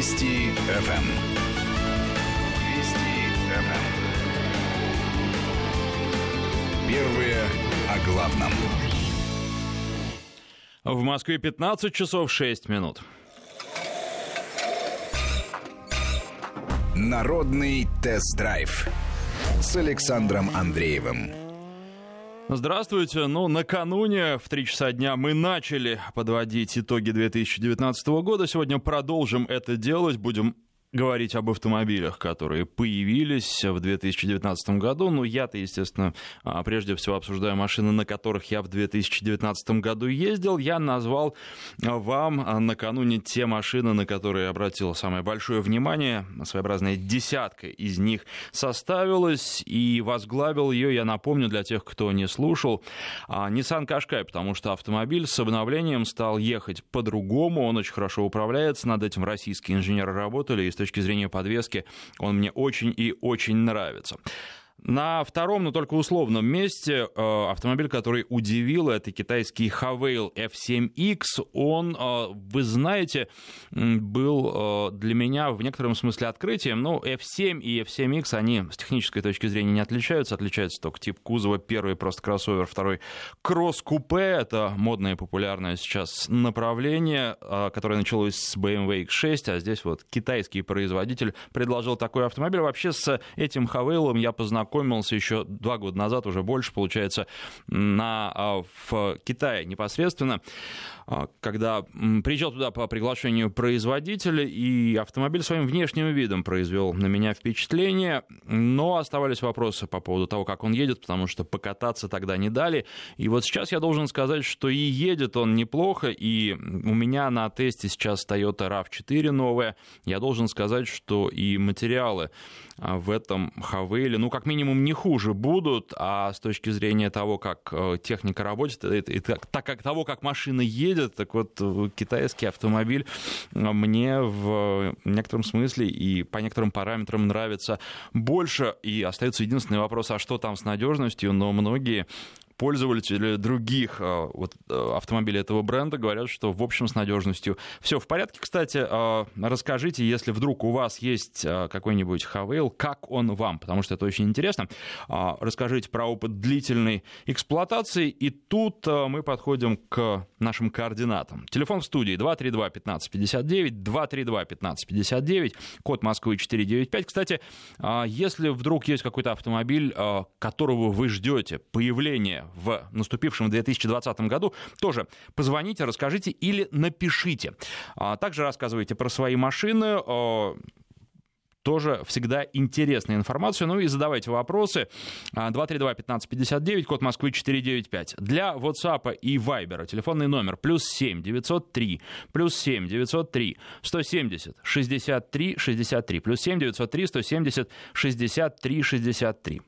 Вести ФМ. Вести ФМ. Первые о главном. В Москве 15 часов 6 минут. Народный тест-драйв с Александром Андреевым. Здравствуйте. Ну, накануне в 3 часа дня мы начали подводить итоги 2019 года. Сегодня продолжим это делать. Будем говорить об автомобилях, которые появились в 2019 году. Ну, я-то, естественно, а, прежде всего обсуждаю машины, на которых я в 2019 году ездил. Я назвал а, вам а, накануне те машины, на которые обратил самое большое внимание. Своеобразная десятка из них составилась, и возглавил ее, я напомню, для тех, кто не слушал, Nissan Qashqai, потому что автомобиль с обновлением стал ехать по-другому, он очень хорошо управляется, над этим российские инженеры работали, и точки зрения подвески он мне очень и очень нравится. На втором, но только условном месте э, автомобиль, который удивил, это китайский Havail F7X. Он, э, вы знаете, был э, для меня в некотором смысле открытием. Но F7 и F7X, они с технической точки зрения не отличаются. Отличается только тип кузова. Первый просто кроссовер, второй кросс-купе. Это модное и популярное сейчас направление, которое началось с BMW X6, а здесь вот китайский производитель предложил такой автомобиль. Вообще с этим Havail я познакомился познакомился еще два года назад, уже больше, получается, на, а, в Китае непосредственно. А, когда приезжал туда по приглашению производителя, и автомобиль своим внешним видом произвел на меня впечатление, но оставались вопросы по поводу того, как он едет, потому что покататься тогда не дали. И вот сейчас я должен сказать, что и едет он неплохо, и у меня на тесте сейчас Toyota RAV4 новая. Я должен сказать, что и материалы в этом Хавейле, ну, как минимум, не хуже будут, а с точки зрения того, как э, техника работает, и так как того, как машина едет. Так вот, китайский автомобиль мне в некотором смысле и по некоторым параметрам нравится больше. И остается единственный вопрос, а что там с надежностью? Но многие пользователи других э, вот, э, автомобилей этого бренда говорят, что в общем с надежностью все в порядке. Кстати, э, расскажите, если вдруг у вас есть какой-нибудь Хавейл, как он вам, потому что это очень интересно. Расскажите про опыт длительной эксплуатации. И тут мы подходим к нашим координатам. Телефон в студии 232-1559, 232-1559, код Москвы 495. Кстати, если вдруг есть какой-то автомобиль, которого вы ждете появления в наступившем 2020 году, тоже позвоните, расскажите или напишите. А также рассказывайте про свои машины, тоже всегда интересная информация. Ну и задавайте вопросы. 232-1559, код Москвы 495. Для WhatsApp и Viber телефонный номер плюс 7 903, плюс 7 903 170 63 63, плюс 7 903 170 63 63.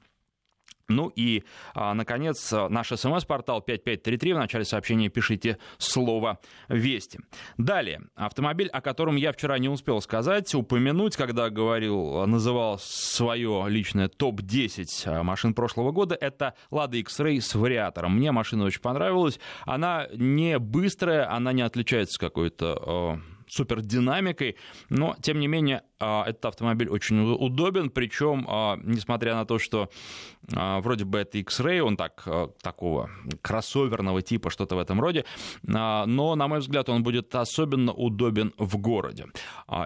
Ну и, а, наконец, наш смс-портал 5533. В начале сообщения пишите слово «Вести». Далее. Автомобиль, о котором я вчера не успел сказать, упомянуть, когда говорил, называл свое личное топ-10 а, машин прошлого года, это Lada X-Ray с вариатором. Мне машина очень понравилась. Она не быстрая, она не отличается какой-то а, супердинамикой, но, тем не менее, а, этот автомобиль очень удобен, причем, а, несмотря на то, что а, вроде бы это X-Ray, он так, такого кроссоверного типа, что-то в этом роде, но, на мой взгляд, он будет особенно удобен в городе.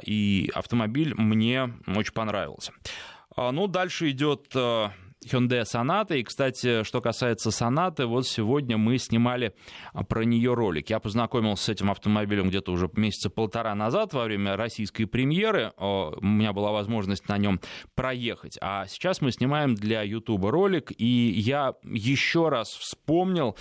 И автомобиль мне очень понравился. Ну, дальше идет Hyundai Sonata. И, кстати, что касается Sonata, вот сегодня мы снимали а, про нее ролик. Я познакомился с этим автомобилем где-то уже месяца полтора назад во время российской премьеры. У меня была возможность на нем проехать. А сейчас мы снимаем для YouTube ролик, и я еще раз вспомнил,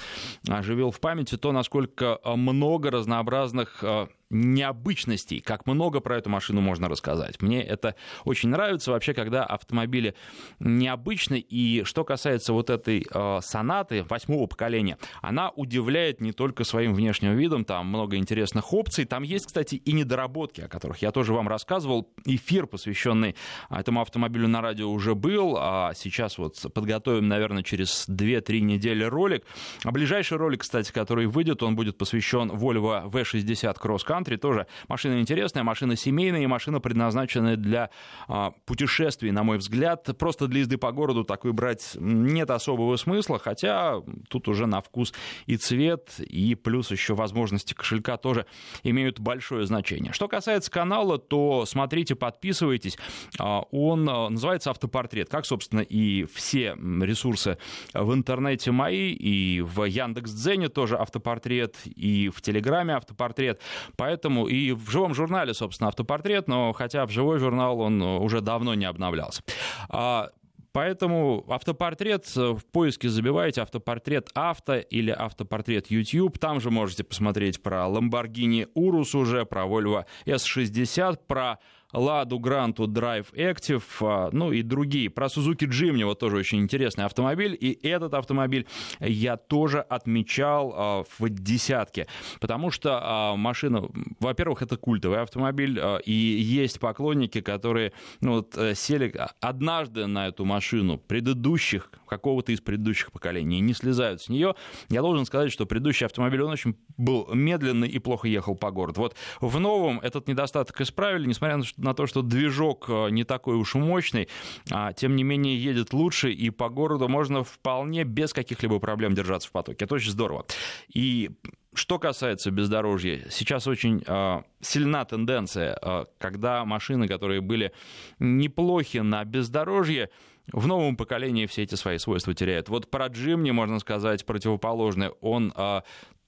оживил в памяти то, насколько много разнообразных а, необычностей, как много про эту машину можно рассказать. Мне это очень нравится вообще, когда автомобили необычны. И что касается вот этой э, сонаты восьмого поколения, она удивляет не только своим внешним видом, там много интересных опций. Там есть, кстати, и недоработки, о которых я тоже вам рассказывал. Эфир, посвященный этому автомобилю на радио уже был, а сейчас вот подготовим, наверное, через 2-3 недели ролик. А ближайший ролик, кстати, который выйдет, он будет посвящен Volvo V60 Cross Country тоже машина интересная, машина семейная и машина, предназначенная для а, путешествий, на мой взгляд. Просто для езды по городу такой брать нет особого смысла, хотя тут уже на вкус и цвет, и плюс еще возможности кошелька тоже имеют большое значение. Что касается канала, то смотрите, подписывайтесь. А, он а, называется «Автопортрет», как, собственно, и все ресурсы в интернете мои, и в Яндекс.Дзене тоже автопортрет, и в Телеграме автопортрет, поэтому и в живом журнале, собственно, автопортрет, но хотя в живой журнал он уже давно не обновлялся. А, Поэтому автопортрет э, в поиске забиваете автопортрет авто или автопортрет YouTube. Там же можете посмотреть про Lamborghini Urus уже, про Volvo S60, про Ладу Гранту Drive Active, а, ну и другие. Про Suzuki Jimny вот тоже очень интересный автомобиль, и этот автомобиль я тоже отмечал а, в десятке, потому что а, машина, во-первых, это культовый автомобиль, и есть поклонники, которые ну, вот, э, сели однажды на эту машину предыдущих, какого-то из предыдущих поколений, не слезают с нее. Я должен сказать, что предыдущий автомобиль, он очень был медленный и плохо ехал по городу. Вот в новом этот недостаток исправили, несмотря на то, что движок э, не такой уж мощный, а, тем не менее едет лучше, и по городу можно вполне без каких-либо проблем держаться в потоке. Это очень здорово. И что касается бездорожья, сейчас очень э, сильна тенденция, э, когда машины, которые были неплохи на бездорожье, в новом поколении все эти свои свойства теряют. Вот про Джимни, можно сказать, противоположное. Он э,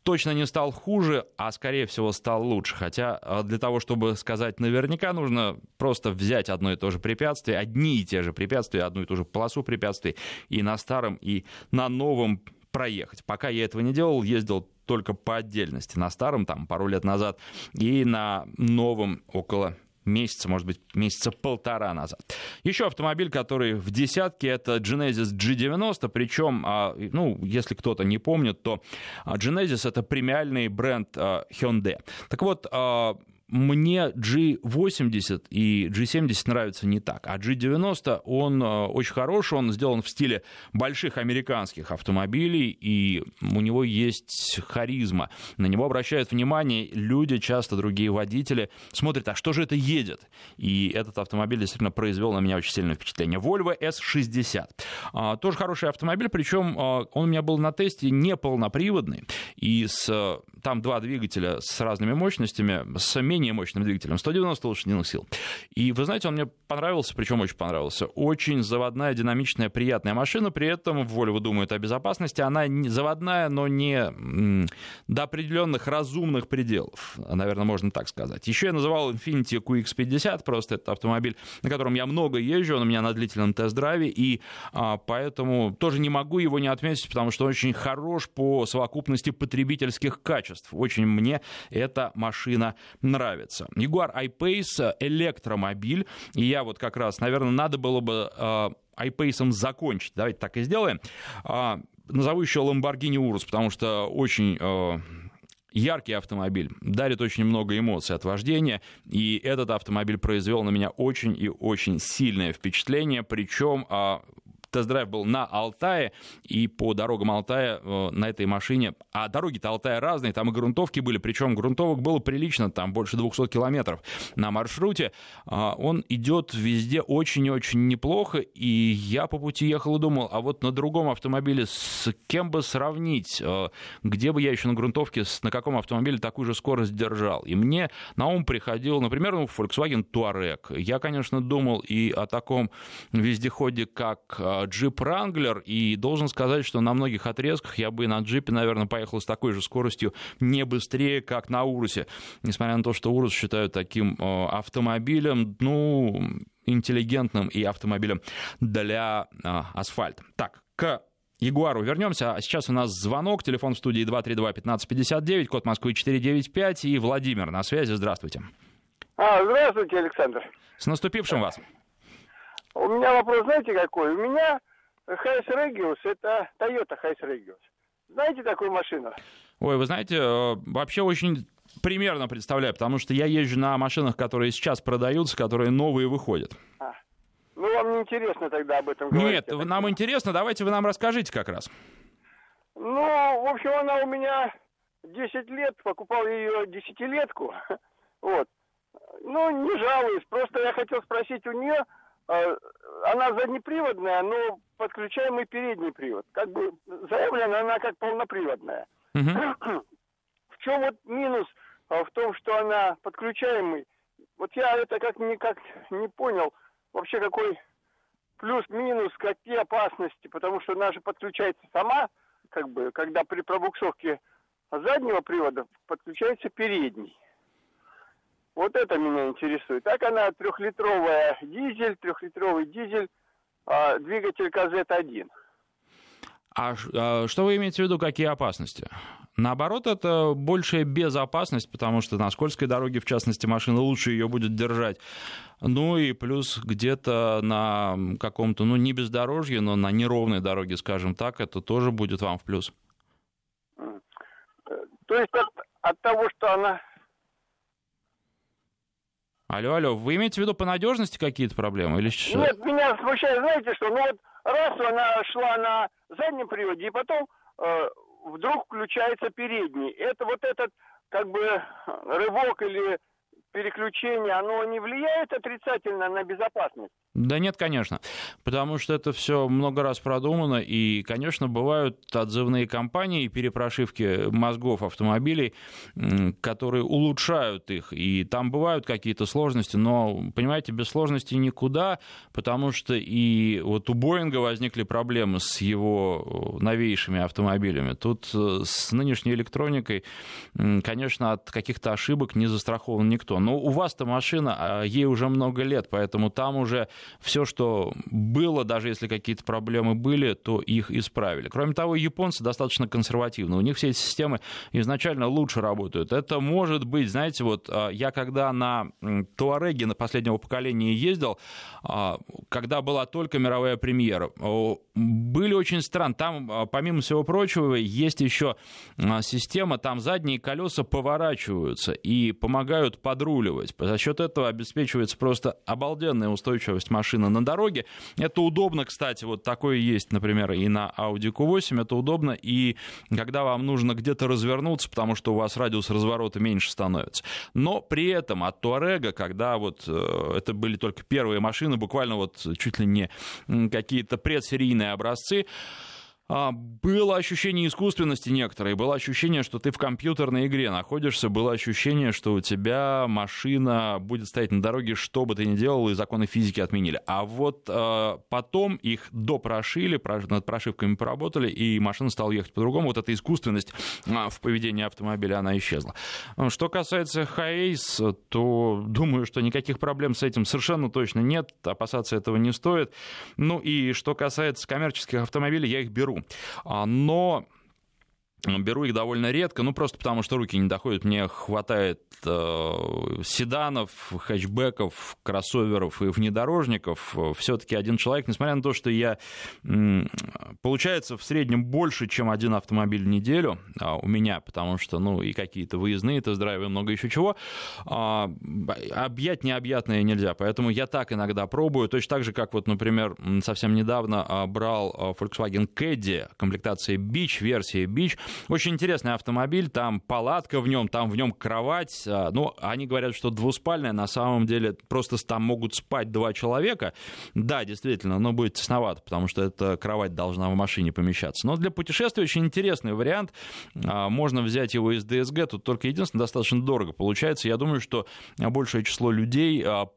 точно не стал хуже, а скорее всего стал лучше. Хотя а, для того, чтобы сказать наверняка, нужно просто взять одно и то же препятствие, одни и те же препятствия, одну и ту же полосу препятствий и на старом, и на новом проехать. Пока я этого не делал, ездил только по отдельности. На старом, там, пару лет назад, и на новом около месяца, может быть, месяца полтора назад. Еще автомобиль, который в десятке, это Genesis G90, причем, а, ну, если кто-то не помнит, то Genesis это премиальный бренд а, Hyundai. Так вот, а, мне G80 и G70 нравятся не так, а G90, он э, очень хороший, он сделан в стиле больших американских автомобилей, и у него есть харизма. На него обращают внимание люди, часто другие водители, смотрят, а что же это едет? И этот автомобиль действительно произвел на меня очень сильное впечатление. Volvo S60. А, тоже хороший автомобиль, причем а, он у меня был на тесте не полноприводный, и с, там два двигателя с разными мощностями, с менее мощным двигателем, 190 лошадиных сил. И вы знаете, он мне понравился, причем очень понравился. Очень заводная, динамичная, приятная машина, при этом Volvo думает о безопасности. Она заводная, но не до определенных разумных пределов, наверное, можно так сказать. Еще я называл Infiniti QX50, просто это автомобиль, на котором я много езжу, он у меня на длительном тест-драйве, и а, поэтому тоже не могу его не отметить, потому что он очень хорош по совокупности потребительских качеств. Очень мне эта машина нравится. Jaguar I-Pace электромобиль. И я вот как раз, наверное, надо было бы э, I-Pace закончить. Давайте так и сделаем. Э, назову еще Lamborghini Urus, потому что очень... Э, яркий автомобиль, дарит очень много эмоций от вождения, и этот автомобиль произвел на меня очень и очень сильное впечатление, причем тест-драйв был на Алтае, и по дорогам Алтая э, на этой машине, а дороги-то Алтая разные, там и грунтовки были, причем грунтовок было прилично, там больше 200 километров на маршруте, а, он идет везде очень и очень неплохо, и я по пути ехал и думал, а вот на другом автомобиле с кем бы сравнить, э, где бы я еще на грунтовке, на каком автомобиле такую же скорость держал, и мне на ум приходил, например, ну, Volkswagen Touareg, я, конечно, думал и о таком вездеходе, как э, джип Wrangler, и должен сказать, что на многих отрезках я бы на джипе, наверное, поехал с такой же скоростью не быстрее, как на Урусе, несмотря на то, что Урус считают таким э, автомобилем, ну, интеллигентным и автомобилем для э, асфальта. Так, к Ягуару вернемся. А сейчас у нас звонок. Телефон в студии 232-1559, код Москвы 495. И Владимир на связи. Здравствуйте. А, здравствуйте, Александр. С наступившим вас. У меня вопрос, знаете, какой? У меня Hiace Regius, это Toyota Hiace Regius. Знаете такую машину? Ой, вы знаете, э, вообще очень примерно представляю, потому что я езжу на машинах, которые сейчас продаются, которые новые выходят. А. Ну, вам не интересно тогда об этом говорить? Нет, нам интересно, давайте вы нам расскажите как раз. Ну, в общем, она у меня 10 лет, покупал ее десятилетку. Вот. Ну, не жалуюсь, просто я хотел спросить у нее, она заднеприводная, но подключаемый передний привод. Как бы заявлена она как полноприводная. Мгм. В чем вот минус а, в том, что она подключаемый? Вот я это как никак не понял. Вообще какой плюс-минус, какие опасности, потому что она же подключается сама, как бы, когда при пробуксовке заднего привода подключается передний. Вот это меня интересует. Так она трехлитровая дизель, трехлитровый дизель, а, двигатель КЗ-1. А а что вы имеете в виду, какие опасности? Наоборот, это большая безопасность, потому что на скользкой дороге, в частности, машина лучше ее будет держать. Ну и плюс где-то на каком-то, ну не бездорожье, но на неровной дороге, скажем так, это тоже будет вам в плюс. Э, То есть от, от того, что она... Алло, алло, вы имеете в виду по надежности какие-то проблемы? Или что? Нет, меня смущает, знаете что, ну вот раз она шла на заднем приводе, и потом э, вдруг включается передний. Это вот этот, как бы, рывок или переключение, оно не влияет отрицательно на безопасность? Да нет, конечно, потому что это все много раз продумано, и, конечно, бывают отзывные кампании и перепрошивки мозгов автомобилей, которые улучшают их, и там бывают какие-то сложности, но, понимаете, без сложностей никуда, потому что и вот у Боинга возникли проблемы с его э, новейшими автомобилями. Тут э, с нынешней электроникой, конечно, от каких-то ошибок не застрахован никто. Но у вас-то машина, а ей уже много лет, поэтому там уже все, что было, даже если какие-то проблемы были, то их исправили. Кроме того, японцы достаточно консервативны. У них все эти системы изначально лучше работают. Это может быть, знаете, вот а, я когда на Туареге на последнего поколения ездил, а, когда была только мировая премьера, были очень странно. Там, помимо всего прочего, есть еще система, там задние колеса поворачиваются и помогают подруливать. За счет этого обеспечивается просто обалденная устойчивость машины на дороге. Это удобно, кстати, вот такое есть, например, и на Audi Q8, это удобно, и когда вам нужно где-то развернуться, потому что у вас радиус разворота меньше становится. Но при этом от Туарега, когда вот э, это были только первые машины, буквально вот чуть ли не какие-то предсерийные образцы, было ощущение искусственности некоторое, было ощущение, что ты в компьютерной игре находишься, было ощущение, что у тебя машина будет стоять на дороге, что бы ты ни делал, и законы физики отменили. А вот а, потом их допрошили, прош- над прошивками поработали, и машина стала ехать по-другому. Вот эта искусственность а, в поведении автомобиля, она исчезла. А, Что касается Hiace, то думаю, что никаких проблем с этим совершенно точно нет, опасаться этого не стоит. Ну и что касается коммерческих автомобилей, я их беру. А, Но Беру их довольно редко, ну просто потому что руки не доходят. Мне хватает э, седанов, хэтчбеков, кроссоверов и внедорожников. Все-таки один человек, несмотря на то, что я, м, получается, в среднем больше, чем один автомобиль в неделю а, у меня, потому что, ну, и какие-то выездные тест-драйвы, много еще чего, а, объять необъятное нельзя. Поэтому я так иногда пробую. Точно так же, как вот, например, совсем недавно а, брал Volkswagen Caddy комплектации Beach, версия Beach. Очень интересный автомобиль, там палатка в нем, там в нем кровать. а, Ну, они говорят, что двуспальная, на самом деле просто там могут спать два человека. Да, действительно, но будет тесновато, потому что эта кровать должна в машине помещаться. Но для путешествия очень интересный вариант. А, Можно взять его из DSG, тут только единственное, достаточно дорого получается. Я думаю, что большее число людей а,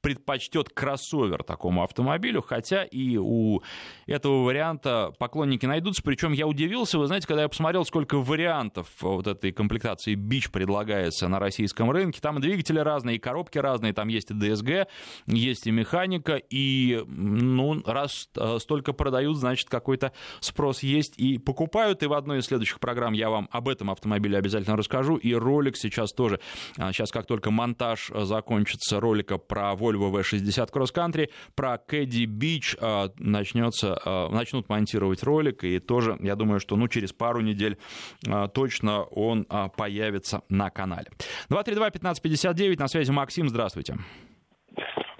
предпочтет кроссовер такому автомобилю, хотя и у этого варианта поклонники найдутся. Причем я удивился, вы знаете, когда я посмотрел, сколько вариантов вот этой комплектации Бич предлагается на российском рынке. Там и двигатели разные, и коробки разные, там есть и DSG, есть и механика, и ну, раз э, столько продают, значит, какой-то спрос есть и покупают. И в одной из следующих программ я вам об этом автомобиле обязательно расскажу. И ролик сейчас тоже. А, Сейчас, как только монтаж э, закончится ролика про Volvo V60 Cross Country, про Caddy Beach э, начнется, э, начнут монтировать ролик, и тоже, я думаю, что ну, через пару недель э, точно он э, появится на канале. 232-1559, на связи Максим, здравствуйте.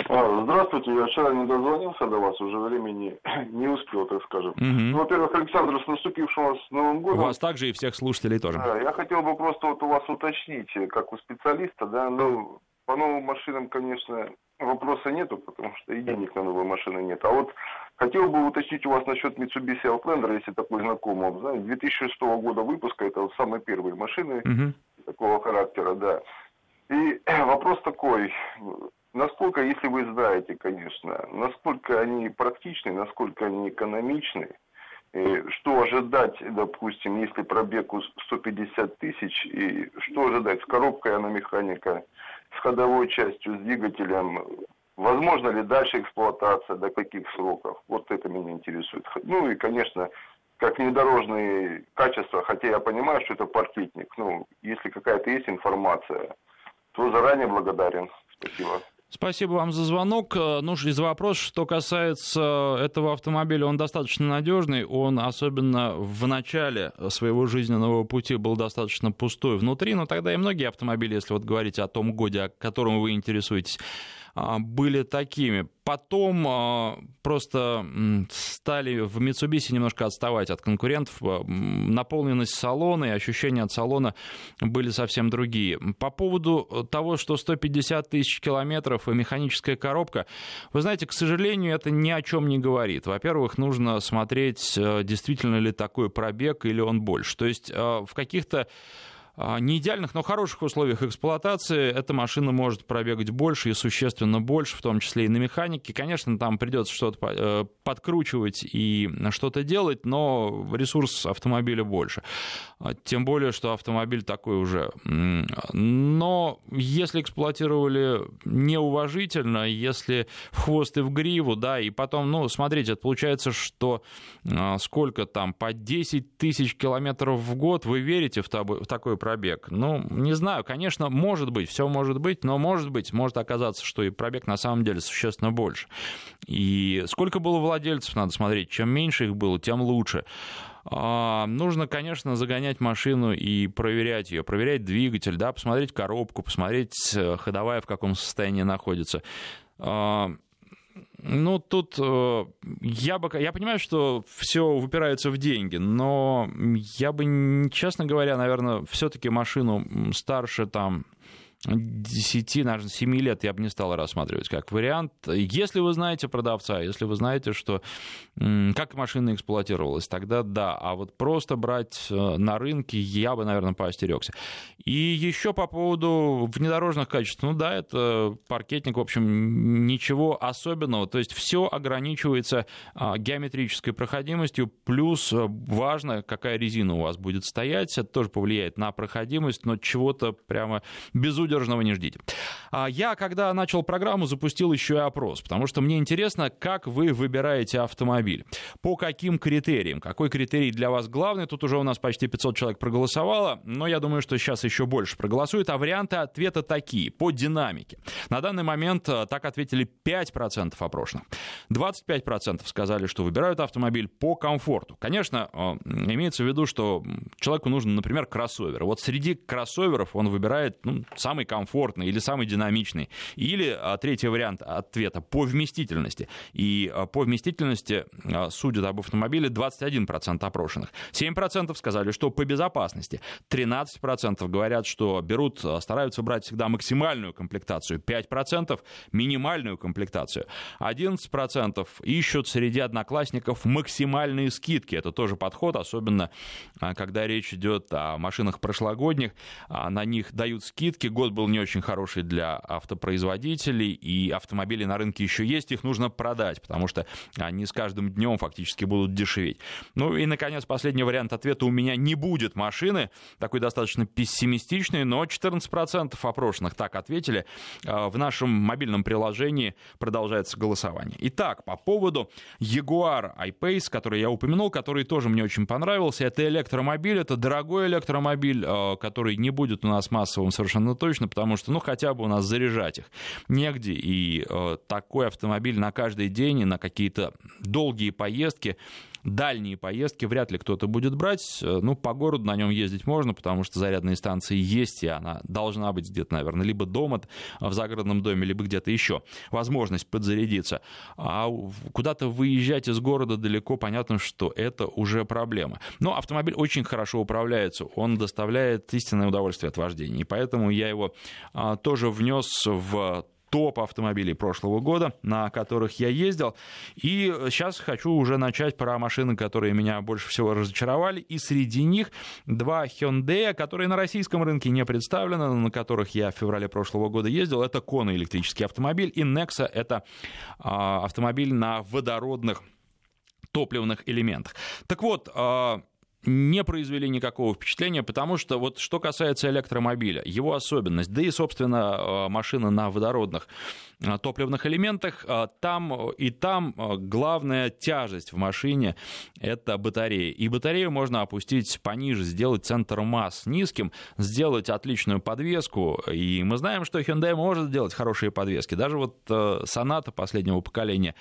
А, здравствуйте, я вчера не дозвонился до вас, уже времени не успел, так скажем. Угу. Ну, во-первых, Александр, с наступившим вас Новым У годом. вас также и всех слушателей тоже. Да, я хотел бы просто вот у вас уточнить, как у специалиста, да, ну, по новым машинам, конечно, вопроса нету, потому что и денег на новые машины нет. А вот хотел бы уточнить у вас насчет Mitsubishi Outlander, если такой знакомый, знаете, 2006 года выпуска, это вот самые первые машины Мгм. такого характера, да. И вопрос такой, насколько, если вы знаете, конечно, насколько они практичны, насколько они экономичны, и что ожидать, допустим, если пробегу 150 тысяч, и что ожидать с коробкой она механика, ходовой частью, с двигателем, возможно ли дальше эксплуатация, до каких сроков, вот это меня интересует. Ну и, конечно, как внедорожные качества, хотя я понимаю, что это паркетник, ну, если какая-то есть информация, то заранее благодарен. Спасибо. Спасибо вам за звонок. Э, Ну, из вопрос, что касается этого автомобиля, он достаточно надежный. Он, особенно в начале своего жизненного пути, был достаточно пустой внутри. Но тогда и многие автомобили, если вот говорить о том годе, о котором вы интересуетесь, были такими. Потом а, просто стали в Mitsubishi немножко отставать от конкурентов. А, Наполненность салона и ощущения от салона были совсем другие. По поводу того, что 150 тысяч километров и механическая коробка, вы знаете, к сожалению, это ни о чем не говорит. Во-первых, нужно смотреть, э, действительно ли такой пробег или он больше. То есть э, в каких-то а, не идеальных, но хороших условиях эксплуатации эта машина может пробегать больше и существенно больше, в том числе и на механике. Конечно, там придется что-то э, подкручивать и что-то делать, но ресурс автомобиля больше. А, Тем более, что автомобиль такой уже. Но если эксплуатировали неуважительно, если в хвост и в гриву, да, и потом, ну, смотрите, получается, что а, сколько там, по 10 тысяч километров в год, вы верите в, такой пробег? Ну, не знаю, конечно, может быть, все может быть, но может быть, может оказаться, что и пробег на самом деле существенно больше. И сколько было владельцев, надо смотреть, чем меньше их было, тем лучше. А, Нужно, конечно, загонять машину и проверять ее, проверять двигатель, да, посмотреть коробку, посмотреть э, ходовая в каком состоянии находится. А, Ну, тут э, я бы, я понимаю, что все выпирается в деньги, но я бы, честно говоря, наверное, все-таки машину старше там 10, наверное, 7 лет я бы не стал рассматривать как вариант. Если вы знаете продавца, если вы знаете, что как машина эксплуатировалась, тогда да. А вот просто брать э, на рынке я бы, наверное, поостерегся. И еще по поводу внедорожных качеств. Ну да, это паркетник, в общем, ничего особенного. То есть все ограничивается а, геометрической проходимостью, плюс э, важно, какая резина у вас будет стоять. Это тоже повлияет на проходимость, но чего-то прямо безудержного не ждите. А Я, когда начал программу, запустил еще и опрос, потому что мне интересно, как вы выбираете автомобиль, по каким критериям, какой критерий для вас главный. Тут уже у нас почти 500 человек проголосовало, но я думаю, что сейчас еще больше проголосуют. А варианты ответа такие, по динамике. На данный момент э, так ответили 5% опрошенных. 25% сказали, что выбирают автомобиль по комфорту. Конечно, э, имеется в виду, что человеку нужен, например, кроссовер. Вот среди кроссоверов он выбирает ну, самый комфортный или самый динамичный. Или а, третий вариант ответа по вместительности. И а, по вместительности а, судят об автомобиле 21% опрошенных. 7% сказали, что по безопасности. 13% говорят, что берут, стараются брать всегда максимальную комплектацию. 5% минимальную комплектацию. 11% ищут среди одноклассников максимальные скидки. Это тоже подход, особенно когда речь идет о машинах прошлогодних. На них дают скидки. Год был не очень хороший для автопроизводителей, и автомобили на рынке еще есть, их нужно продать, потому что они с каждым днем фактически будут дешеветь. Ну и, наконец, последний вариант ответа «у меня не будет машины», такой достаточно пессимистичный, но 14% опрошенных так ответили. А, В нашем мобильном приложении продолжается голосование. Итак, по поводу Jaguar I-Pace, который я упомянул, который тоже мне очень понравился, это электромобиль, это дорогой электромобиль, а, который не будет у нас массовым совершенно точно, потому что, ну, хотя бы у нас заряжать их негде, и э, такой автомобиль на каждый день и на какие-то долгие поездки дальние поездки вряд ли кто-то будет брать. Ну, по городу на нем ездить можно, потому что зарядные станции есть, и она должна быть где-то, наверное, либо дома, в загородном доме, либо где-то еще. Возможность подзарядиться. А куда-то выезжать из города далеко, понятно, что это уже проблема. Но автомобиль очень хорошо управляется, он доставляет истинное удовольствие от вождения, и поэтому я его а, тоже внес в топ автомобилей прошлого года, на которых я ездил. И сейчас хочу уже начать про машины, которые меня больше всего разочаровали. И среди них два Hyundai, которые на российском рынке не представлены, на которых я в феврале прошлого года ездил. Это Kona электрический автомобиль, и Nexa это а, автомобиль на водородных топливных элементах. Так вот, а, не произвели никакого впечатления, потому что вот что касается электромобиля, его особенность, да и, собственно, э, машина на водородных э, топливных элементах, э, там и там главная тяжесть в машине – это батарея. И батарею можно опустить пониже, сделать центр масс низким, сделать отличную подвеску. И мы знаем, что Hyundai может сделать хорошие подвески. Даже вот Sonata последнего поколения,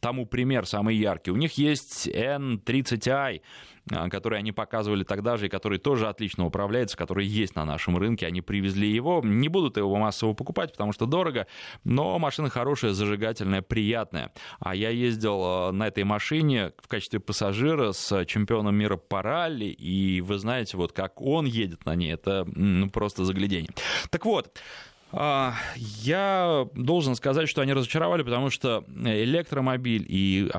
тому пример самый яркий. У них есть N30i, а, который они показывали тогда же, и который тоже отлично управляется, который есть на нашем рынке. Они привезли его. Не будут его массово покупать, потому что дорого, но машина хорошая, зажигательная, приятная. А я ездил а, на этой машине в качестве пассажира с чемпионом мира по ралли, и вы знаете, вот как он едет на ней, это ну, просто заглядение. Так вот, а, я должен сказать, что они разочаровали, потому что электромобиль и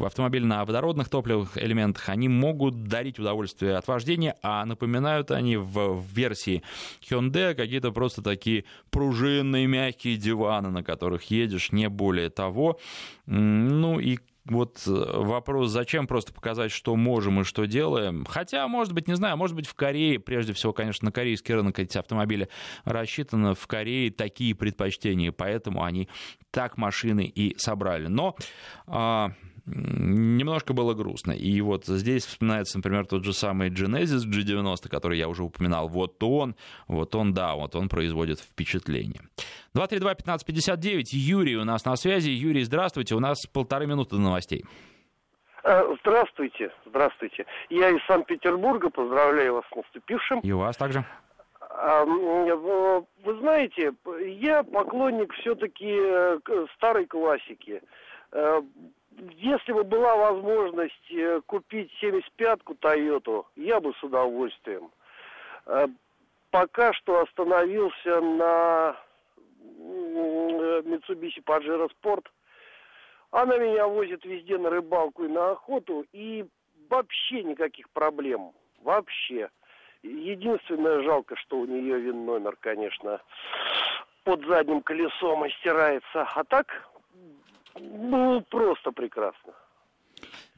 автомобиль на водородных топливных элементах, они могут дарить удовольствие от вождения, а напоминают они в версии Hyundai какие-то просто такие пружинные мягкие диваны, на которых едешь, не более того. Ну и вот э, вопрос, зачем просто показать, что можем и что делаем. Хотя, может быть, не знаю, может быть, в Корее, прежде всего, конечно, на корейский рынок эти автомобили рассчитаны, в Корее такие предпочтения, поэтому они так машины и собрали. Но а, немножко было грустно. И вот здесь вспоминается, например, тот же самый Genesis G90, который я уже упоминал. Вот он, вот он, да, вот он производит впечатление. 232-1559, Юрий у нас на связи. Юрий, здравствуйте, у нас полторы минуты до новостей. Э, здравствуйте, здравствуйте. Я из Санкт-Петербурга, поздравляю вас с наступившим. И вас также. А, вы знаете, я поклонник все-таки э, старой классики. Э, если бы была возможность купить 75-ку Тойоту, я бы с удовольствием. Пока что остановился на Mitsubishi Pajero Sport. Она меня возит везде на рыбалку и на охоту, и вообще никаких проблем. Вообще. Единственное, жалко, что у нее вин номер, конечно, под задним колесом стирается. А так, ну, просто прекрасно.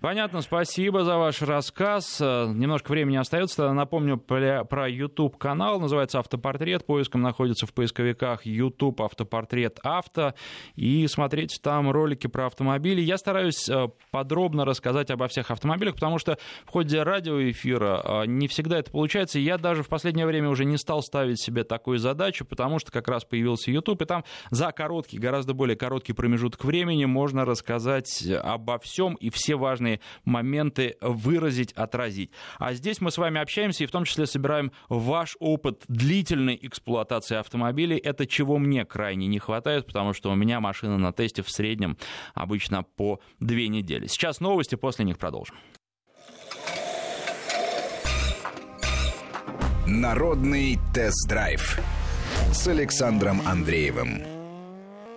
Понятно, спасибо за ваш рассказ. Э, немножко времени остается. Напомню про YouTube-канал. Называется «Автопортрет». Поиском находится в поисковиках YouTube «Автопортрет авто». И смотрите там ролики про автомобили. Я стараюсь э, подробно рассказать обо всех автомобилях, потому что в ходе радиоэфира э, не всегда это получается. Я даже в последнее время уже не стал ставить себе такую задачу, потому что как раз появился YouTube, и там за короткий, гораздо более короткий промежуток времени можно рассказать обо всем и все важные важные моменты выразить, отразить. А здесь мы с вами общаемся и в том числе собираем ваш опыт длительной эксплуатации автомобилей. Это чего мне крайне не хватает, потому что у меня машина на тесте в среднем обычно по две недели. Сейчас новости, после них продолжим. Народный тест-драйв с Александром Андреевым.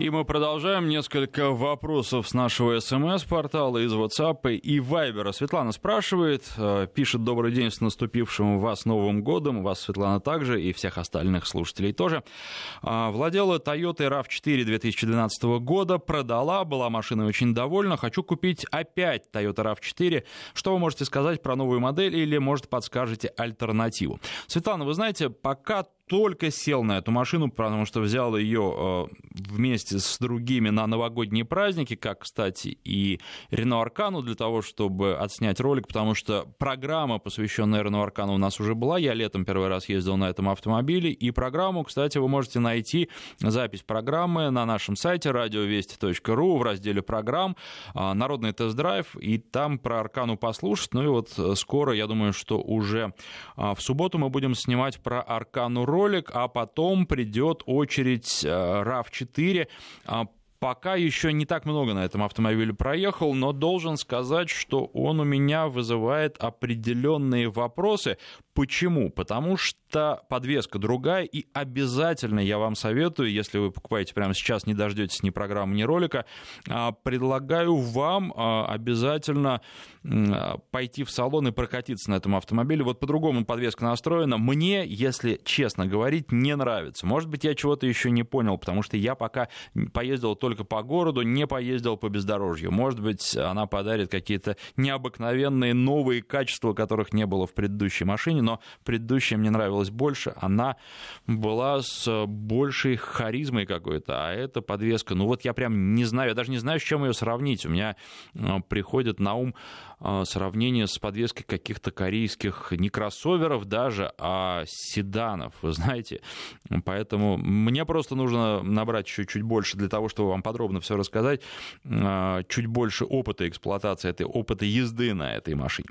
И мы продолжаем несколько вопросов с нашего СМС-портала из WhatsApp и Viber. Светлана спрашивает, э, пишет «Добрый день с наступившим вас Новым годом». Вас, Светлана, также и всех остальных слушателей тоже. А, владела Toyota RAV4 2012 года, продала, была машиной очень довольна. Хочу купить опять Toyota RAV4. Что вы можете сказать про новую модель или, может, подскажете альтернативу? Светлана, вы знаете, пока только сел на эту машину, потому что взял ее э, вместе с другими на новогодние праздники, как, кстати, и Рено Аркану, для того, чтобы отснять ролик, потому что программа, посвященная Рено Аркану, у нас уже была. Я летом первый раз ездил на этом автомобиле. И программу, кстати, вы можете найти, запись программы на нашем сайте радиовести.ру в разделе программ э, «Народный тест-драйв», и там про Аркану послушать. Ну и вот э, скоро, я думаю, что уже в субботу мы будем снимать про Аркану ролик, а потом придет очередь RAV4 э, Пока еще не так много на этом автомобиле проехал, но должен сказать, что он у меня вызывает определенные вопросы. Почему? Потому что подвеска другая, и обязательно я вам советую, если вы покупаете прямо сейчас, не дождетесь ни программы, ни ролика, а, предлагаю вам а, обязательно пойти в салон и прокатиться на этом автомобиле. Вот по-другому подвеска настроена. Мне, если честно говорить, не нравится. Может быть, я чего-то еще не понял, потому что я пока поездил только только по городу, не поездил по бездорожью. Может быть, она подарит какие-то необыкновенные новые качества, которых не было в предыдущей машине, но предыдущая мне нравилась больше. Она была с большей харизмой какой-то, а эта подвеска, ну вот я прям не знаю, я даже не знаю, с чем ее сравнить. У меня э, приходит на ум сравнение с подвеской каких-то корейских не кроссоверов даже, а седанов, вы знаете. Поэтому мне просто нужно набрать еще чуть больше для того, чтобы вам подробно все рассказать, а, чуть больше опыта эксплуатации этой, опыта езды на этой машине.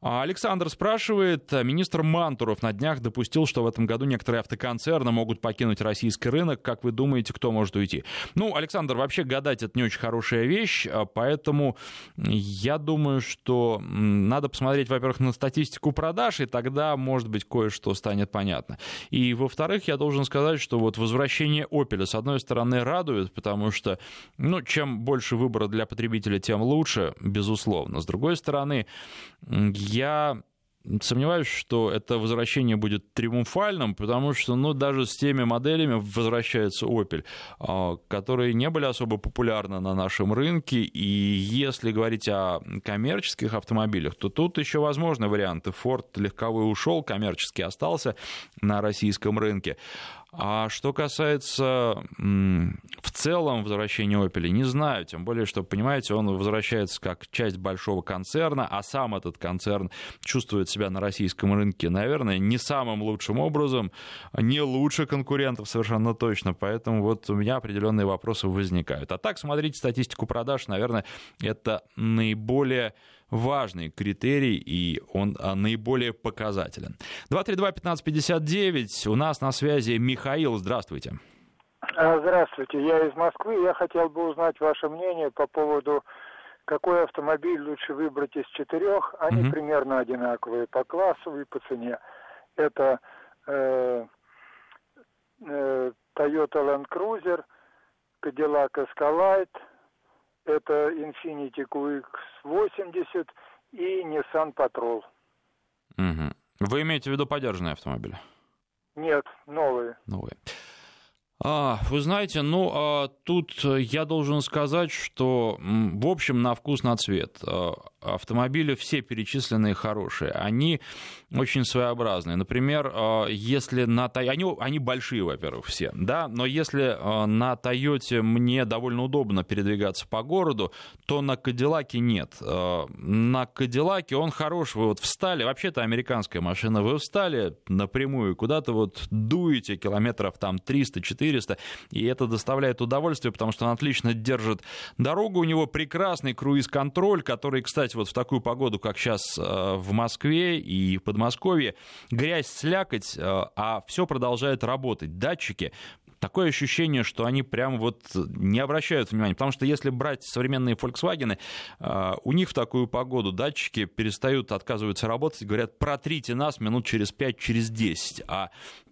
А Александр спрашивает, министр Мантуров на днях допустил, что в этом году некоторые автоконцерны могут покинуть российский рынок. Как вы думаете, кто может уйти? Ну, Александр, вообще гадать это не очень хорошая вещь, а поэтому я думаю, что надо посмотреть, во-первых, на статистику продаж, и тогда, может быть, кое-что станет понятно. И, во-вторых, я должен сказать, что вот возвращение Opel, с одной стороны, радует, потому что что, ну, чем больше выбора для потребителя, тем лучше, безусловно. С другой стороны, я Сомневаюсь, что это возвращение будет триумфальным, потому что, ну, даже с теми моделями возвращается Opel, а, которые не были особо популярны на нашем рынке, и если говорить о коммерческих автомобилях, то тут еще возможны варианты. Ford легковой ушел, коммерческий остался на российском рынке. А что касается в целом возвращения Opel, не знаю, тем более, что, понимаете, он возвращается как часть большого концерна, а сам этот концерн чувствует себя на российском рынке, наверное, не самым лучшим образом, не лучше конкурентов совершенно точно, поэтому вот у меня определенные вопросы возникают. А так, смотрите статистику продаж, наверное, это наиболее важный критерий, и он а, наиболее показателен. 232-1559, у нас на связи Михаил, здравствуйте. А, здравствуйте, я из Москвы. Я хотел бы узнать ваше мнение по поводу, какой автомобиль лучше выбрать из четырех. Они угу. примерно одинаковые по классу и по цене. Это э, э, Toyota Land Cruiser, Cadillac Escalade, это Infiniti QX80 и Nissan Patrol. Угу. Вы имеете в виду подержанные автомобили? Нет, новые. Новые. А, вы знаете, ну, а, тут я должен сказать, что, в общем, на вкус, на цвет. Автомобили все перечисленные хорошие. Они очень своеобразные. Например, а, если на они, они большие, во-первых, все, да, но если а, на Тойоте мне довольно удобно передвигаться по городу, то на Кадиллаке нет. А, на Кадиллаке он хорош, вы вот встали, вообще-то американская машина, вы встали напрямую, куда-то вот дуете километров там 300-400, и это доставляет удовольствие, потому что он отлично держит дорогу, у него прекрасный круиз-контроль, который, кстати, вот в такую погоду, как сейчас в Москве и под Подмосковье, грязь, слякоть, э, а все продолжает работать. Датчики такое ощущение, что они прям вот не обращают внимания. Потому что если брать современные Volkswagen, э, у них в такую погоду датчики перестают, отказываются работать, говорят, протрите нас минут через 5, через 10. А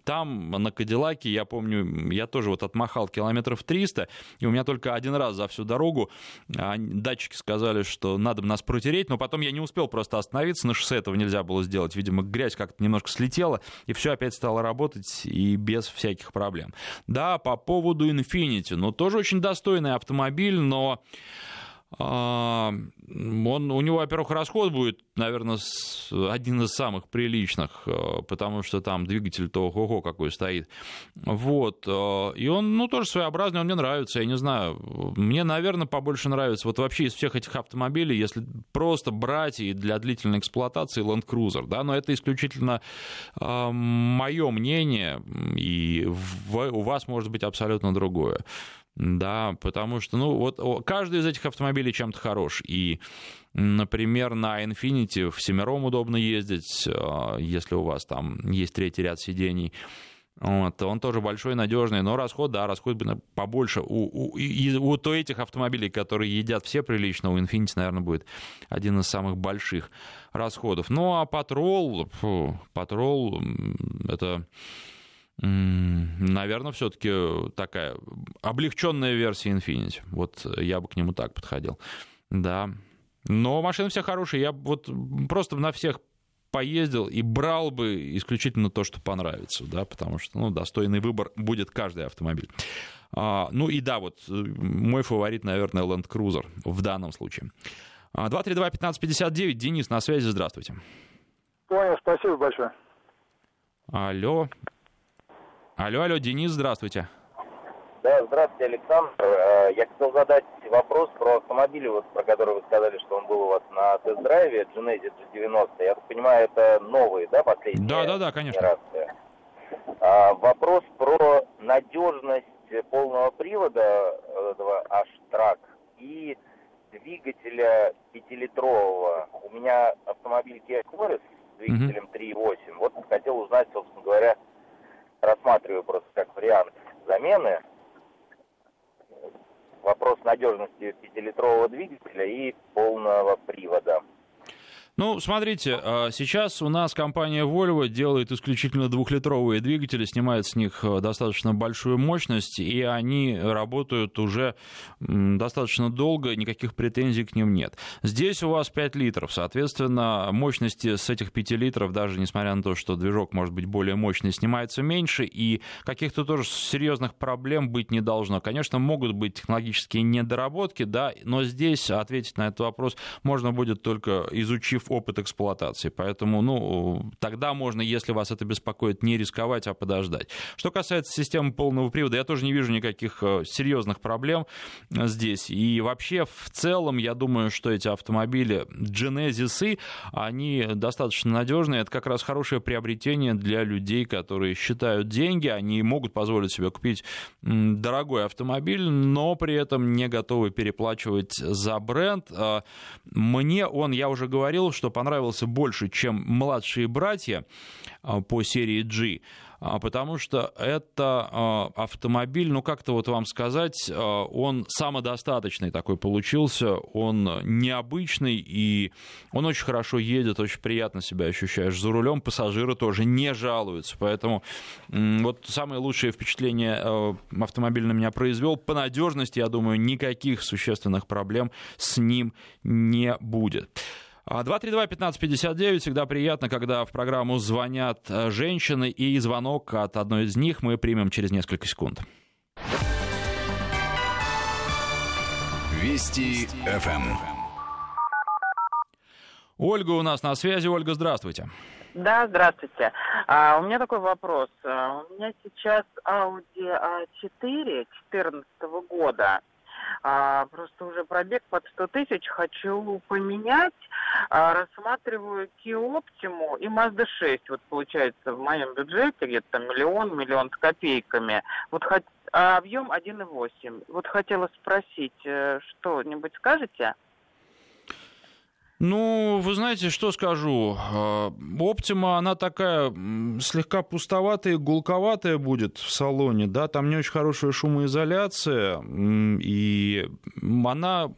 там, на Кадиллаке, я помню, я тоже вот отмахал километров 300, и у меня только один раз за всю дорогу а, датчики сказали, что надо бы нас протереть, но потом я не успел просто остановиться, на шоссе этого нельзя было сделать. Видимо, грязь как-то немножко слетела, и все опять стало работать, и без всяких проблем. Да, по поводу Infiniti, ну, тоже очень достойный автомобиль, но он, у него, во-первых, расход будет, наверное, один из самых приличных, э, потому что там двигатель-то ого какой стоит. Вот. Э, и он, ну, тоже своеобразный, он мне нравится, я не знаю. Мне, наверное, побольше нравится, вот вообще из всех этих автомобилей, если просто брать и для длительной эксплуатации Land Cruiser, да, но это исключительно э, мое мнение, и у вас может быть абсолютно другое. Да, потому что, ну, вот каждый из этих автомобилей чем-то хорош. И, например, на Infiniti в семером удобно ездить, а, если у вас там есть третий ряд сидений. Вот, он тоже большой, надежный, но расход, да, расход побольше. У, у, у этих автомобилей, которые едят все прилично, у Infiniti, наверное, будет один из самых больших расходов. Ну, а Патрол, фу, Патрол, это Наверное, все-таки такая облегченная версия Infinity. Вот я бы к нему так подходил. Да. Но машины все хорошие. Я вот просто на всех поездил и брал бы исключительно то, что понравится, да, потому что, ну, достойный выбор будет каждый автомобиль. А, ну и да, вот мой фаворит, наверное, Land Cruiser в данном случае. 232-1559, Денис, на связи, здравствуйте. Понял, спасибо большое. Алло. Алло, алло, Денис, здравствуйте. Да, здравствуйте, Александр. Э, я хотел задать вопрос про автомобиль, вот, про который вы сказали, что он был у вас на тест-драйве, Genesis G90. Я так понимаю, это новые, да, последние? Да, да, да, конечно. А, вопрос про надежность полного привода этого H-Track и двигателя пятилитрового. У меня автомобиль Kia Coris с двигателем 3.8. Вот хотел узнать, собственно говоря, рассматриваю просто как вариант замены. Вопрос надежности пятилитрового двигателя и полного привода. Ну, смотрите, а, сейчас у нас компания Volvo делает исключительно двухлитровые двигатели, снимает с них э, достаточно большую мощность, и они работают уже достаточно долго, никаких претензий к ним нет. Здесь у вас 5 литров, соответственно, мощности с этих 5 литров, даже несмотря на то, что движок может быть более мощный, снимается меньше, и каких-то тоже серьезных проблем быть не должно. Конечно, могут быть технологические недоработки, да, но здесь ответить на этот вопрос можно будет только изучив опыт эксплуатации. Поэтому, ну, тогда можно, если вас это беспокоит, не рисковать, а подождать. Что касается системы полного привода, я тоже не вижу никаких э, серьезных проблем э, здесь. И вообще, в целом, я думаю, что эти автомобили Genesis, они достаточно надежные. Это как раз хорошее приобретение для людей, которые считают деньги, они могут позволить себе купить дорогой автомобиль, но при этом не готовы переплачивать за бренд. А мне он, я уже говорил, что понравился больше, чем «Младшие братья» а, по серии G, а, потому что это а, автомобиль, ну как-то вот вам сказать, он самодостаточный такой получился, он необычный, и он очень хорошо едет, очень приятно себя ощущаешь за рулем, пассажиры тоже не жалуются, поэтому вот самое лучшее впечатление автомобиль на меня произвел. По надежности, я думаю, никаких существенных проблем с ним не будет. 232-1559. А, Всегда приятно, когда в программу звонят э, женщины, и звонок от одной из них мы примем через несколько секунд. Вести ФМ. Эм. Ольга у нас на связи. Ольга, здравствуйте. Да, здравствуйте. А, у меня такой вопрос. А, у меня сейчас Audi A4 2014 года. А, просто уже пробег под 100 тысяч хочу поменять. А, рассматриваю Kia Optima и Mazda 6. Вот получается в моем бюджете где-то миллион, миллион с копейками. Вот хоть а объем 1,8. Вот хотела спросить, э, что-нибудь скажете? Ну, вы знаете, что скажу. Оптима, она такая слегка пустоватая, гулковатая будет в салоне, да, там не очень хорошая шумоизоляция, и она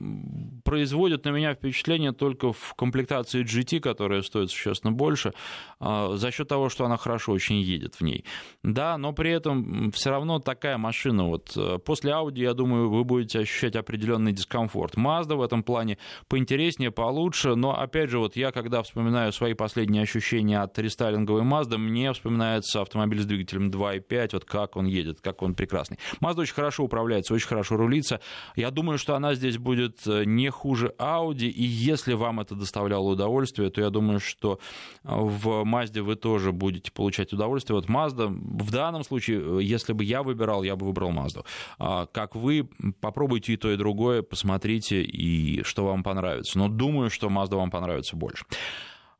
производит на меня впечатление только в комплектации GT, которая стоит существенно больше, а, за счет того, что она хорошо очень едет в ней. Да, но при этом все равно такая машина, вот э, после Audi, я думаю, вы будете ощущать определенный дискомфорт. Mazda в этом плане поинтереснее, получше, но опять же, вот я, когда вспоминаю свои последние ощущения от рестайлинговой Mazda, мне вспоминается автомобиль с двигателем 2.5, вот как он едет, как он прекрасный. Mazda очень хорошо управляется, очень хорошо рулится. Я думаю, что она здесь будет э, не хуже Audi, и если вам это доставляло удовольствие, то я думаю, что в Mazda вы тоже будете получать удовольствие. Вот Mazda, в данном случае, если бы я выбирал, я бы выбрал Mazda. А как вы, попробуйте и то, и другое, посмотрите, и что вам понравится. Но думаю, что Mazda вам понравится больше.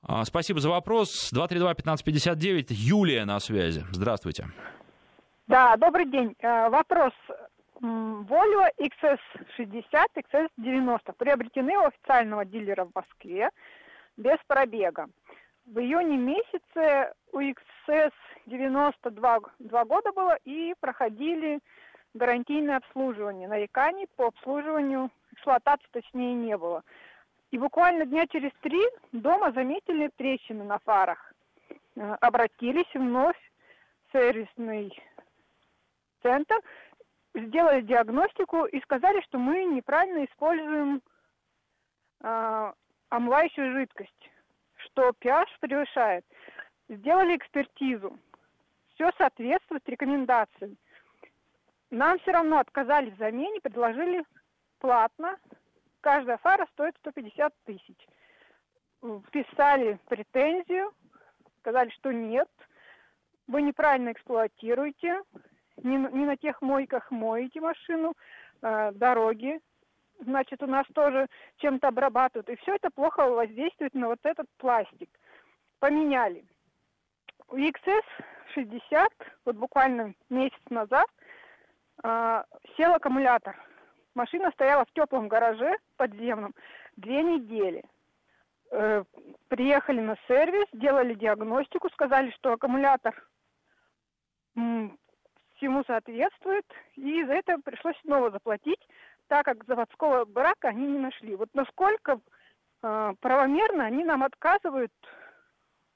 А, спасибо за вопрос. 232-1559. Юлия на связи. Здравствуйте. Да, добрый день. Э, вопрос. Volvo XS60, XS90 приобретены у официального дилера в Москве без пробега. В июне месяце у XS90 два, два года было и проходили гарантийное обслуживание. Нареканий по обслуживанию эксплуатации точнее не было. И буквально дня через три дома заметили трещины на фарах. Э, обратились вновь в сервисный центр, сделали диагностику и сказали, что мы неправильно используем э, омывающую жидкость, что pH превышает. Сделали экспертизу. Все соответствует рекомендациям. Нам все равно отказали в замене, предложили платно каждая фара стоит 150 тысяч. Вписали претензию, сказали, что нет, вы неправильно эксплуатируете, не, не на тех мойках моете машину, э, дороги, значит, у нас тоже чем-то обрабатывают. И все это плохо воздействует на вот этот пластик. Поменяли. У XS 60, вот буквально месяц назад, э, сел аккумулятор – Машина стояла в теплом гараже подземном две недели. Э, приехали на сервис, делали диагностику, сказали, что аккумулятор всему соответствует, и за это пришлось снова заплатить, так как заводского брака они не нашли. Вот насколько э, правомерно они нам отказывают,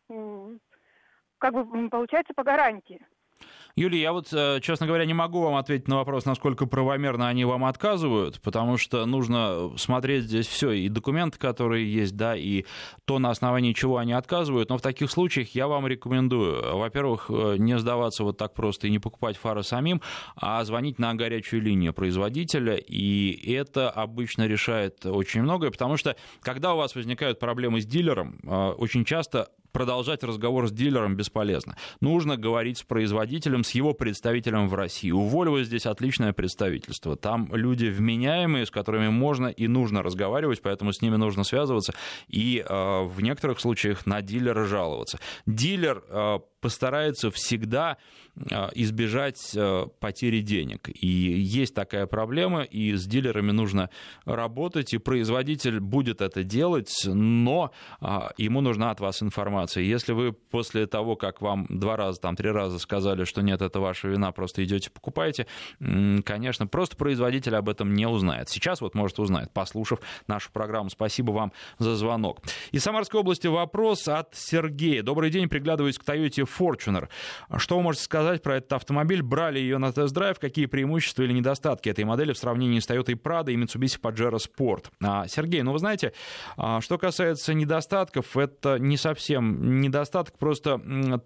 как бы получается по гарантии. Юлия, я вот, э, честно говоря, не могу вам ответить на вопрос, насколько правомерно они вам отказывают, потому что нужно смотреть здесь все, и документы, которые есть, да, и то, на основании чего они отказывают. Но в таких случаях я вам рекомендую, во-первых, э, не сдаваться вот так просто и не покупать фары самим, а звонить на горячую линию производителя, и это обычно решает очень многое, потому что когда у вас возникают проблемы с дилером, э, очень часто продолжать разговор с дилером бесполезно. Нужно говорить с производителем, с его представителем в России. У Volvo здесь отличное представительство. Там люди вменяемые, с которыми можно и нужно разговаривать, поэтому с ними нужно связываться и э, в некоторых случаях на дилера жаловаться. Дилер э, постарается всегда избежать а, потери денег. И есть такая проблема, и с дилерами нужно работать, и производитель будет это делать, но а, ему нужна от вас информация. Если вы после того, как вам два раза, там три раза сказали, что нет, это ваша вина, просто идете покупаете, конечно, просто производитель об этом не узнает. Сейчас вот может узнать, послушав нашу программу. Спасибо вам за звонок. Из Самарской области вопрос от Сергея. Добрый день, приглядываюсь к Toyota Fortuner. Что вы можете сказать про этот автомобиль? Брали ее на тест-драйв? Какие преимущества или недостатки этой модели в сравнении с Toyota Prado и Mitsubishi Pajero Sport? А, Сергей, ну вы знаете, а, что касается недостатков, это не совсем недостаток, просто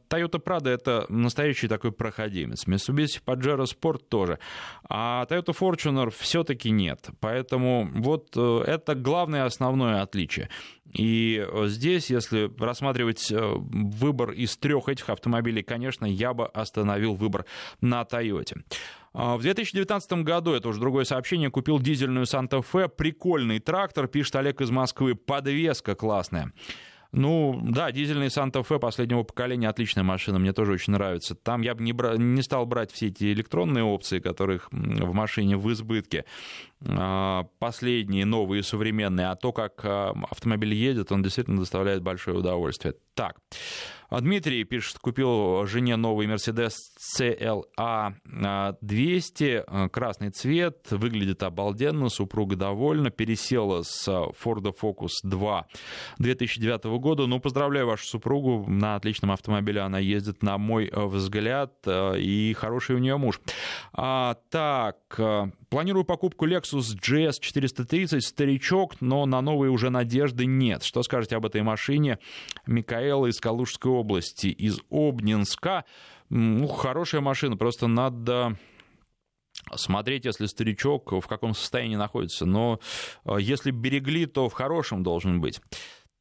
Toyota Prado это настоящий такой проходимец. Mitsubishi Pajero Sport тоже. А Toyota Fortuner все-таки нет. Поэтому вот э, это главное основное отличие. И здесь, если рассматривать э, выбор из трех этих автомобилей, конечно, я бы остановил выбор на Тойоте. А, в 2019 году, это уже другое сообщение, купил дизельную Санта-Фе. Прикольный трактор, пишет Олег из Москвы. Подвеска классная. Ну, да, дизельный Санта-Фе последнего поколения отличная машина, мне тоже очень нравится. Там я бы не, бра... не стал брать все эти электронные опции, которых в машине в избытке. А, последние, новые, современные. А то, как а, автомобиль едет, он действительно доставляет большое удовольствие. Так. Дмитрий пишет, купил жене новый Mercedes CLA 200, красный цвет, выглядит обалденно, супруга довольна, пересела с Ford Focus 2 2009 года. Ну, поздравляю вашу супругу, на отличном автомобиле она ездит, на мой взгляд, и хороший у нее муж. А, так, планирую покупку Lexus GS 430, старичок, но на новые уже надежды нет. Что скажете об этой машине? Микаэла из Калужской области, из Обнинска. Ну, хорошая машина, просто надо смотреть, если старичок в каком состоянии находится. Но если берегли, то в хорошем должен быть.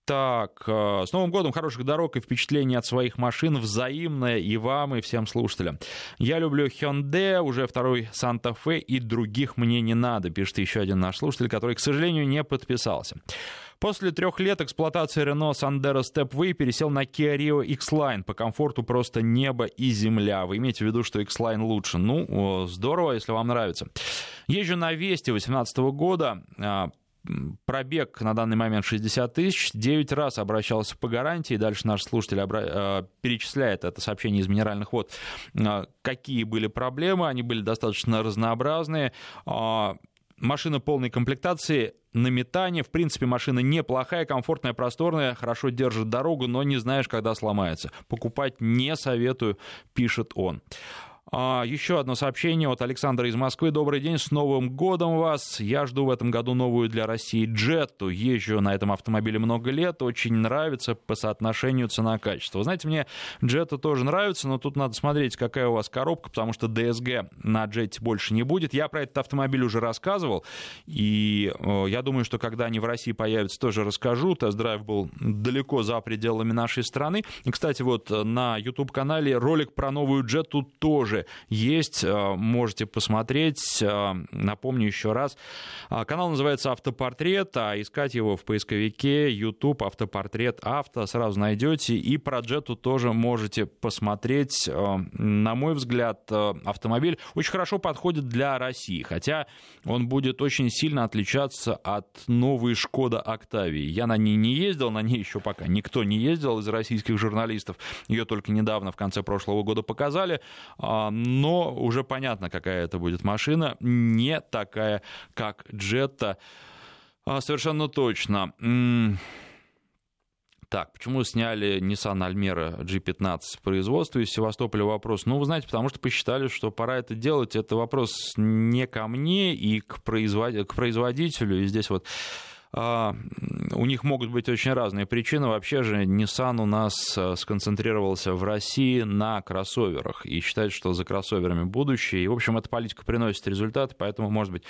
Так, э, с Новым годом, хороших дорог и впечатлений от своих машин взаимное и вам, и всем слушателям. Я люблю Hyundai, уже второй Santa-Fe, и других мне не надо, пишет еще один наш слушатель, который, к сожалению, не подписался. После трех лет эксплуатации Renault Sandero Stepway пересел на Kia Rio X-Line. По комфорту просто небо и земля. Вы имеете в виду, что X-Line лучше? Ну, здорово, если вам нравится. Езжу на Весте 2018 года. Пробег на данный момент 60 тысяч, 9 раз обращался по гарантии, дальше наш слушатель обра... Э, перечисляет это сообщение из Минеральных вод, э, какие были проблемы, они были достаточно разнообразные, а, машина полной комплектации, на метание. В принципе, машина неплохая, комфортная, просторная, хорошо держит дорогу, но не знаешь, когда сломается. Покупать не советую, пишет он. А, еще одно сообщение от Александра из Москвы. Добрый день, с Новым годом вас. Я жду в этом году новую для России Джетту. Езжу на этом автомобиле много лет, очень нравится по соотношению цена-качество. Знаете, мне Джетта тоже нравится, но тут надо смотреть, какая у вас коробка, потому что DSG на Джетте больше не будет. Я про этот автомобиль уже рассказывал, и я думаю, что когда они в России появятся, тоже расскажу. Тест-драйв был далеко за пределами нашей страны. И, кстати, вот на YouTube-канале ролик про новую Джетту тоже уже есть, э, можете посмотреть. Э, напомню еще раз, э, канал называется «Автопортрет», а искать его в поисковике YouTube «Автопортрет авто» сразу найдете. И про Джету тоже можете посмотреть. На мой взгляд, автомобиль очень хорошо подходит для России, хотя он будет очень сильно отличаться от новой «Шкода Октавии». Я на ней не ездил, на ней еще пока никто не ездил из российских журналистов. Ее только недавно, в конце прошлого года, показали. А, но уже понятно, какая это будет машина, не такая, как Джетта, совершенно точно. Так, почему сняли Nissan Almera G15 с производства из Севастополя? Вопрос. Ну, вы знаете, потому что посчитали, что пора это делать. Это вопрос не ко мне и к, производ... к производителю. И здесь вот у них могут быть очень разные причины. Вообще же Nissan у нас э, сконцентрировался в России на кроссоверах и считает, что за кроссоверами будущее. И, в общем, эта политика приносит результаты, поэтому, может быть,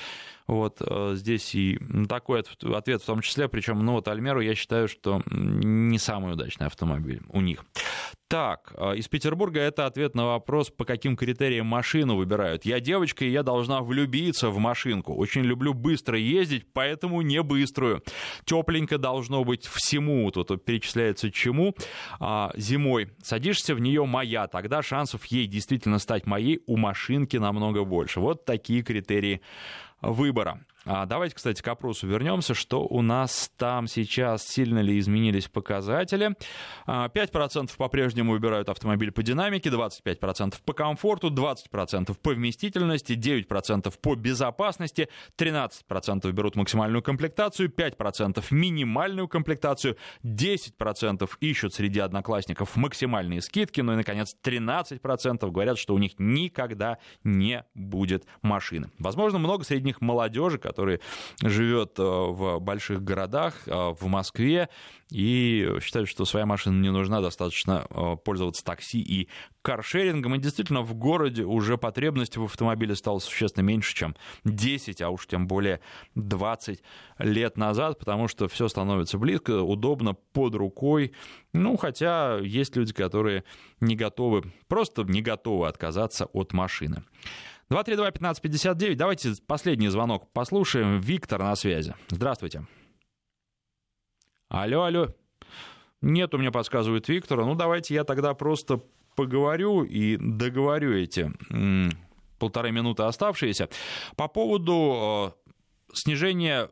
вот э, здесь и такой ответ в том числе. Причем, ну вот Альмеру я считаю, что не самый удачный автомобиль у них. Так, э, из Петербурга это ответ на вопрос, по каким критериям машину выбирают. Я девочка, и я должна влюбиться в машинку. Очень люблю быстро ездить, поэтому не быструю. Тепленько должно быть всему. Тут перечисляется чему. А, зимой садишься в нее моя, тогда шансов ей действительно стать моей у машинки намного больше. Вот такие критерии выбора. А давайте, кстати, к опросу вернемся, что у нас там сейчас, сильно ли изменились показатели. 5% а, по-прежнему выбирают автомобиль по динамике, 25% по комфорту, 20% по вместительности, 9% по безопасности, 13% берут максимальную комплектацию, 5% минимальную комплектацию, 10% ищут среди одноклассников максимальные скидки, ну и, наконец, 13% говорят, что у них никогда не будет машины. Возможно, много среди них молодежи, который живет э, в больших городах, э, в Москве, и считает, что своя машина не нужна, достаточно э, пользоваться такси и каршерингом. И действительно, в городе уже потребность в автомобиле стала существенно меньше, чем 10, а уж тем более 20 лет назад, потому что все становится близко, удобно, под рукой. Ну, хотя есть люди, которые не готовы, просто не готовы отказаться от машины. 232-1559. Давайте последний звонок послушаем. Виктор на связи. Здравствуйте. Алло, алло. Нет, у меня подсказывает Виктора. Ну, давайте я тогда просто поговорю и договорю эти полторы минуты оставшиеся. По поводу э, снижения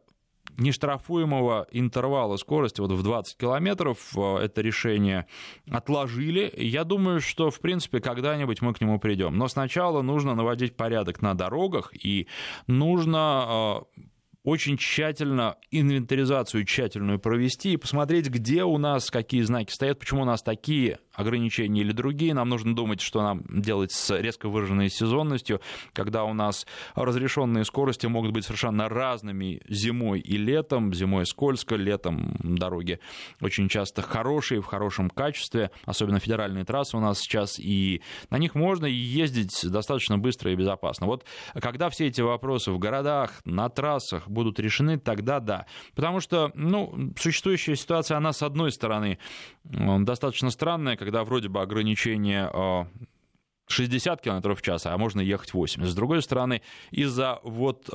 нештрафуемого интервала скорости вот в 20 километров э, это решение отложили. Я думаю, что, в принципе, когда-нибудь мы к нему придем. Но сначала нужно наводить порядок на дорогах, и нужно э, очень тщательно инвентаризацию тщательную провести и посмотреть, где у нас какие знаки стоят, почему у нас такие, ограничения или другие. Нам нужно думать, что нам делать с резко выраженной сезонностью, когда у нас разрешенные скорости могут быть совершенно разными зимой и летом. Зимой скользко, летом дороги очень часто хорошие, в хорошем качестве, особенно федеральные трассы у нас сейчас, и на них можно ездить достаточно быстро и безопасно. Вот когда все эти вопросы в городах, на трассах будут решены, тогда да. Потому что, ну, существующая ситуация, она, с одной стороны, достаточно странная, когда вроде бы ограничение 60 км в час, а можно ехать 80. С другой стороны, из-за вот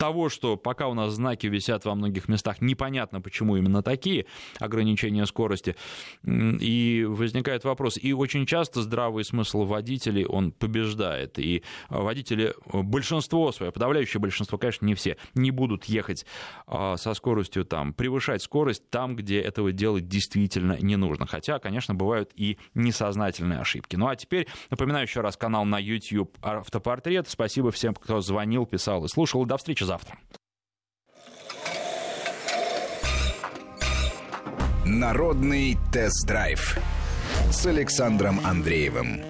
того, что пока у нас знаки висят во многих местах, непонятно, почему именно такие ограничения скорости, и возникает вопрос. И очень часто здравый смысл водителей, он побеждает, и водители, большинство свое, подавляющее большинство, конечно, не все, не будут ехать а, со скоростью там, превышать скорость там, где этого делать действительно не нужно. Хотя, конечно, бывают и несознательные ошибки. Ну а теперь, напоминаю еще раз, канал на YouTube «Автопортрет». Спасибо всем, кто звонил, писал и слушал. До встречи завтра. Народный тест-драйв с Александром Андреевым.